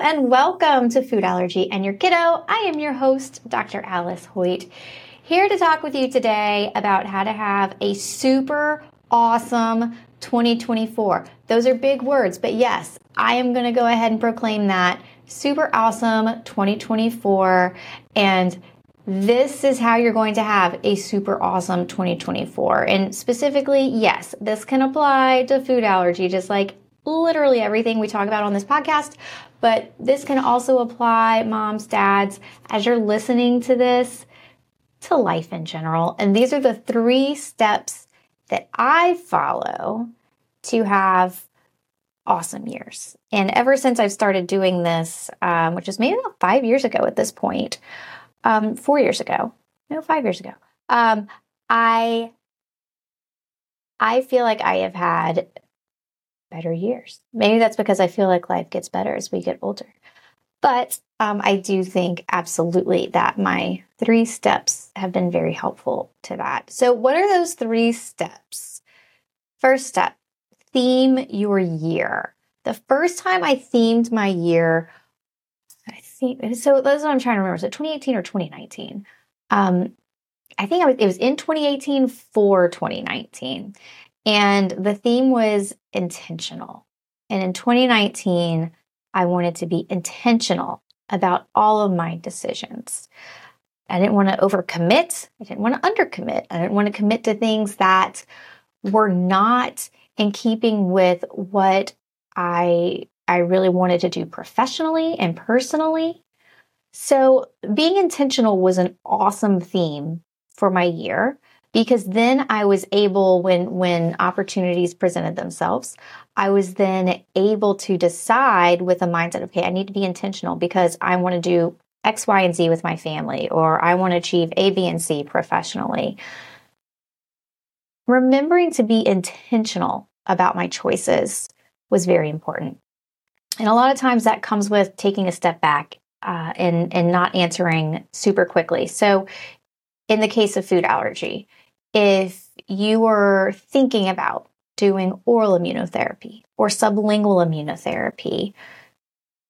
and welcome to Food Allergy and Your Kiddo. I am your host, Dr. Alice Hoyt, here to talk with you today about how to have a super awesome 2024. Those are big words, but yes, I am going to go ahead and proclaim that super awesome 2024 and this is how you're going to have a super awesome 2024. And specifically, yes, this can apply to food allergy, just like literally everything we talk about on this podcast, but this can also apply, moms, dads, as you're listening to this, to life in general. And these are the three steps that I follow to have awesome years. And ever since I've started doing this, um, which is maybe about five years ago at this point, um, four years ago, no, five years ago, um, I I feel like I have had better years. Maybe that's because I feel like life gets better as we get older. But um, I do think absolutely that my three steps have been very helpful to that. So, what are those three steps? First step theme your year. The first time I themed my year, I think so. That's what I'm trying to remember. So 2018 or 2019. Um, I think it was in 2018 for 2019. And the theme was intentional. And in 2019, I wanted to be intentional about all of my decisions. I didn't want to overcommit. I didn't want to undercommit. I didn't want to commit to things that were not in keeping with what I I really wanted to do professionally and personally. So, being intentional was an awesome theme for my year because then I was able when when opportunities presented themselves, I was then able to decide with a mindset okay, I need to be intentional because I want to do X, Y, and Z with my family, or I want to achieve A, B, and C professionally. Remembering to be intentional about my choices was very important. And a lot of times that comes with taking a step back uh, and, and not answering super quickly. So, in the case of food allergy, if you were thinking about doing oral immunotherapy or sublingual immunotherapy,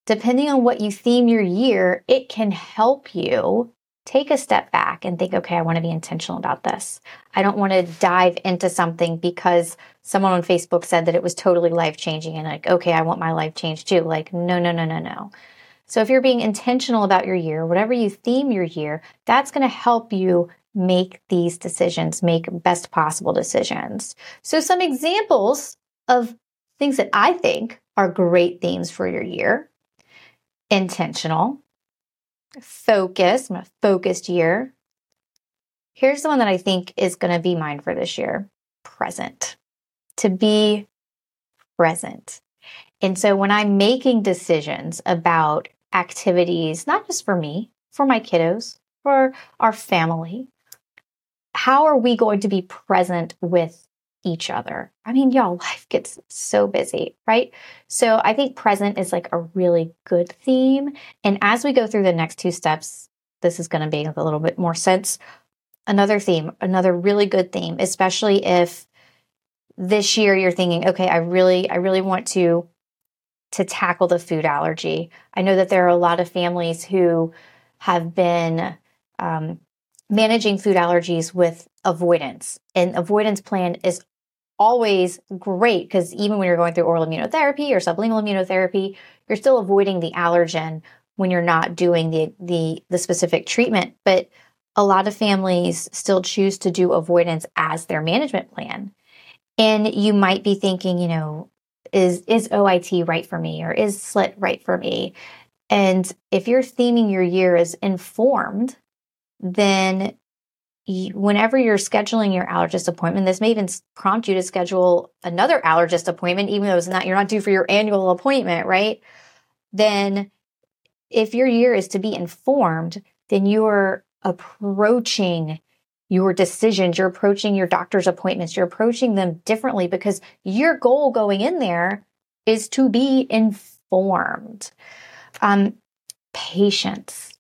depending on what you theme your year, it can help you take a step back and think, okay, I want to be intentional about this. I don't want to dive into something because someone on Facebook said that it was totally life changing and like, okay, I want my life changed too. Like, no, no, no, no, no. So if you're being intentional about your year, whatever you theme your year, that's going to help you make these decisions, make best possible decisions. So, some examples of things that I think are great themes for your year intentional, focus, focused year. Here's the one that I think is going to be mine for this year present. To be present. And so when I'm making decisions about activities, not just for me, for my kiddos, for our family, how are we going to be present with each other? I mean, y'all, life gets so busy, right? So I think present is like a really good theme. And as we go through the next two steps, this is going to make a little bit more sense. Another theme, another really good theme, especially if this year you're thinking, okay, I really, I really want to to tackle the food allergy. I know that there are a lot of families who have been um, managing food allergies with avoidance. And avoidance plan is always great because even when you're going through oral immunotherapy or sublingual immunotherapy, you're still avoiding the allergen when you're not doing the the the specific treatment. But a lot of families still choose to do avoidance as their management plan. And you might be thinking, you know, is is OIT right for me or is SLIT right for me? And if you're theming your year as informed, then whenever you're scheduling your allergist appointment, this may even prompt you to schedule another allergist appointment, even though it's not, you're not due for your annual appointment, right? Then if your year is to be informed, then you're approaching your decisions, you're approaching your doctor's appointments, you're approaching them differently because your goal going in there is to be informed. Um, patience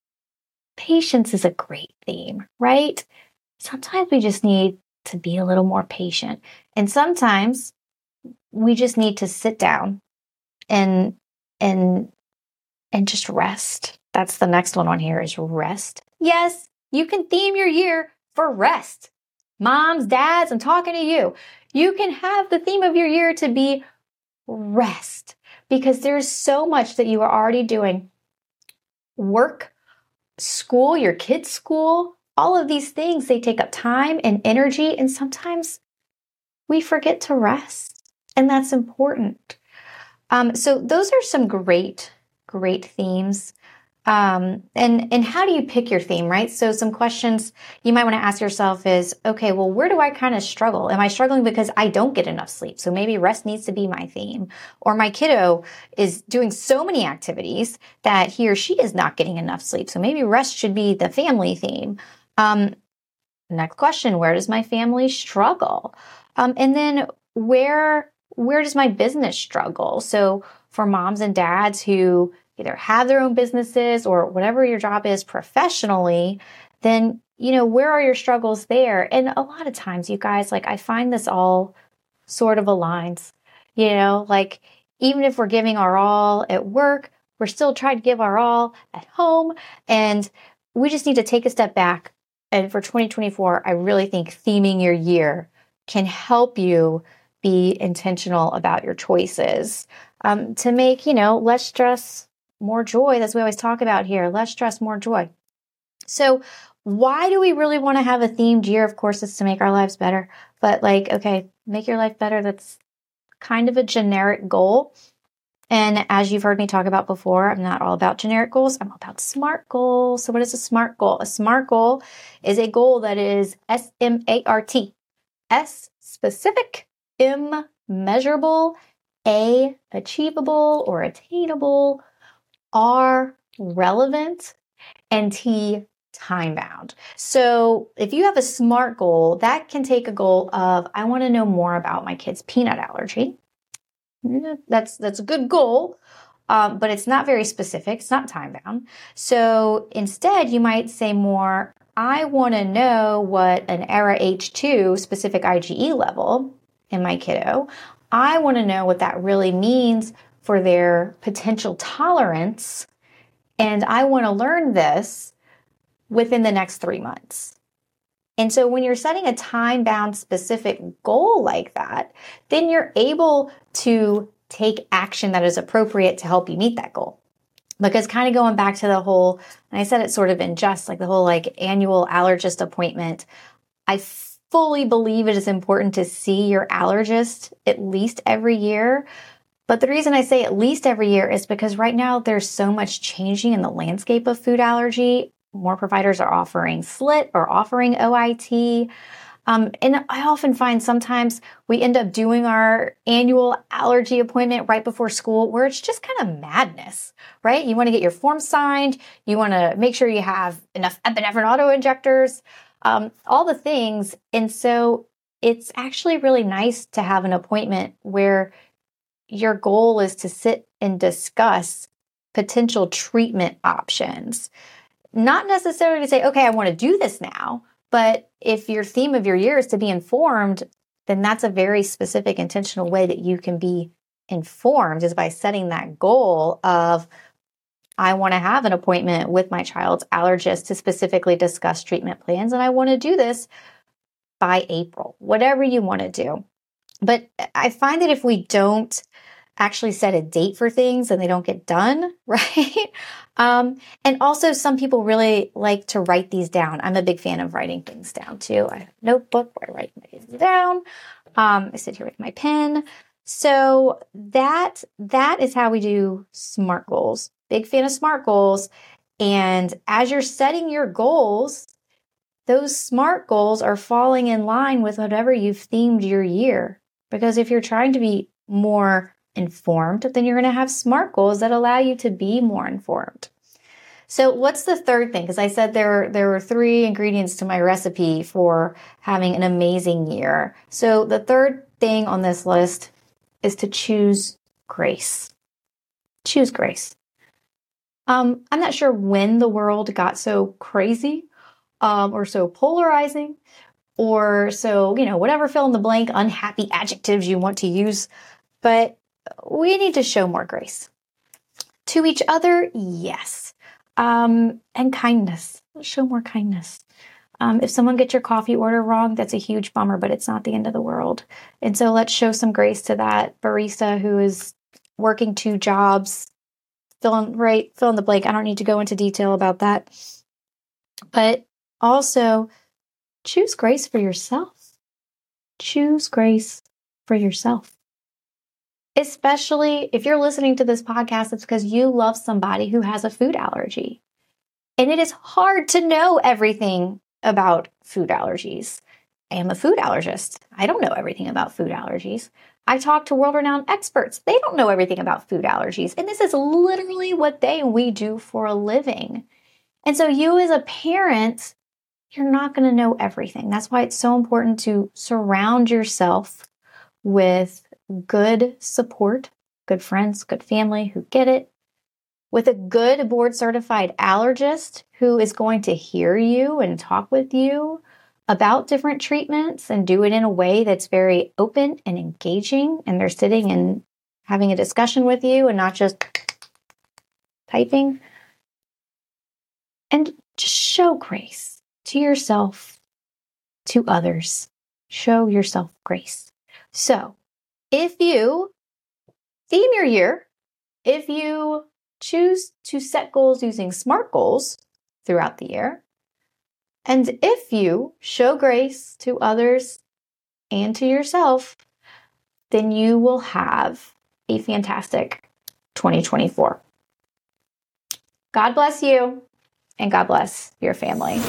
patience is a great theme, right? Sometimes we just need to be a little more patient. And sometimes we just need to sit down and and and just rest. That's the next one on here is rest. Yes, you can theme your year for rest. Moms, dads, I'm talking to you. You can have the theme of your year to be rest because there's so much that you are already doing. Work, school, your kids' school, all of these things, they take up time and energy, and sometimes we forget to rest, and that's important. Um, so, those are some great, great themes. Um, and and how do you pick your theme, right? So some questions you might want to ask yourself is, okay, well, where do I kind of struggle? Am I struggling because I don't get enough sleep? So maybe rest needs to be my theme, or my kiddo is doing so many activities that he or she is not getting enough sleep. So maybe rest should be the family theme. Um, next question: Where does my family struggle? Um, and then where where does my business struggle? So for moms and dads who either have their own businesses or whatever your job is professionally, then, you know, where are your struggles there? And a lot of times, you guys, like, I find this all sort of aligns, you know, like, even if we're giving our all at work, we're still trying to give our all at home. And we just need to take a step back. And for 2024, I really think theming your year can help you be intentional about your choices um, to make, you know, less stress, more joy. That's what we always talk about here less stress, more joy. So, why do we really want to have a themed year? Of course, it's to make our lives better. But, like, okay, make your life better. That's kind of a generic goal. And as you've heard me talk about before, I'm not all about generic goals. I'm all about SMART goals. So, what is a SMART goal? A SMART goal is a goal that is S M A R T. S specific, M measurable, A achievable or attainable, are relevant and T time bound. So if you have a SMART goal, that can take a goal of, I want to know more about my kid's peanut allergy. That's, that's a good goal. Um, but it's not very specific. It's not time bound. So instead, you might say more, I want to know what an Ara h 2 specific IgE level in my kiddo. I want to know what that really means for their potential tolerance. And I want to learn this within the next three months. And so when you're setting a time bound specific goal like that, then you're able to take action that is appropriate to help you meet that goal. Because kind of going back to the whole, and I said it sort of in just like the whole like annual allergist appointment, I fully believe it is important to see your allergist at least every year but the reason I say at least every year is because right now there's so much changing in the landscape of food allergy. More providers are offering SLIT or offering OIT. Um, and I often find sometimes we end up doing our annual allergy appointment right before school where it's just kind of madness, right? You want to get your form signed, you want to make sure you have enough epinephrine auto injectors, um, all the things. And so it's actually really nice to have an appointment where your goal is to sit and discuss potential treatment options. Not necessarily to say, okay, I want to do this now, but if your theme of your year is to be informed, then that's a very specific, intentional way that you can be informed is by setting that goal of, I want to have an appointment with my child's allergist to specifically discuss treatment plans, and I want to do this by April, whatever you want to do. But I find that if we don't actually set a date for things and they don't get done, right? Um, and also, some people really like to write these down. I'm a big fan of writing things down too. I have a notebook where I write things down. Um, I sit here with my pen. So that that is how we do SMART goals. Big fan of SMART goals. And as you're setting your goals, those SMART goals are falling in line with whatever you've themed your year. Because if you're trying to be more informed, then you're going to have SMART goals that allow you to be more informed. So, what's the third thing? Because I said there there were three ingredients to my recipe for having an amazing year. So, the third thing on this list is to choose grace. Choose grace. Um, I'm not sure when the world got so crazy um, or so polarizing or so, you know, whatever fill in the blank unhappy adjectives you want to use. But we need to show more grace To each other, yes. Um, and kindness. Show more kindness. Um, if someone gets your coffee order wrong, that's a huge bummer, but it's not the end of the world. And so let's show some grace to that barista who is working two jobs, fill in, right, fill in the blank. I don't need to go into detail about that. But also choose grace for yourself. Choose grace for yourself. Especially if you're listening to this podcast, it's because you love somebody who has a food allergy. And it is hard to know everything about food allergies. I am a food allergist. I don't know everything about food allergies. I talk to world renowned experts. They don't know everything about food allergies. And this is literally what they we do for a living. And so you as a parent, you're not going to know everything. That's why it's so important to surround yourself with good support, good friends, good family who get it, with a good board certified allergist who is going to hear you and talk with you about different treatments and do it in a way that's very open and engaging. And they're sitting and having a discussion with you and not just typing. And just show grace to yourself, to others. Show yourself grace. So, if you theme your year, if you choose to set goals using SMART goals throughout the year, and if you show grace to others and to yourself, then you will have a fantastic 2024. God bless you and God bless your family.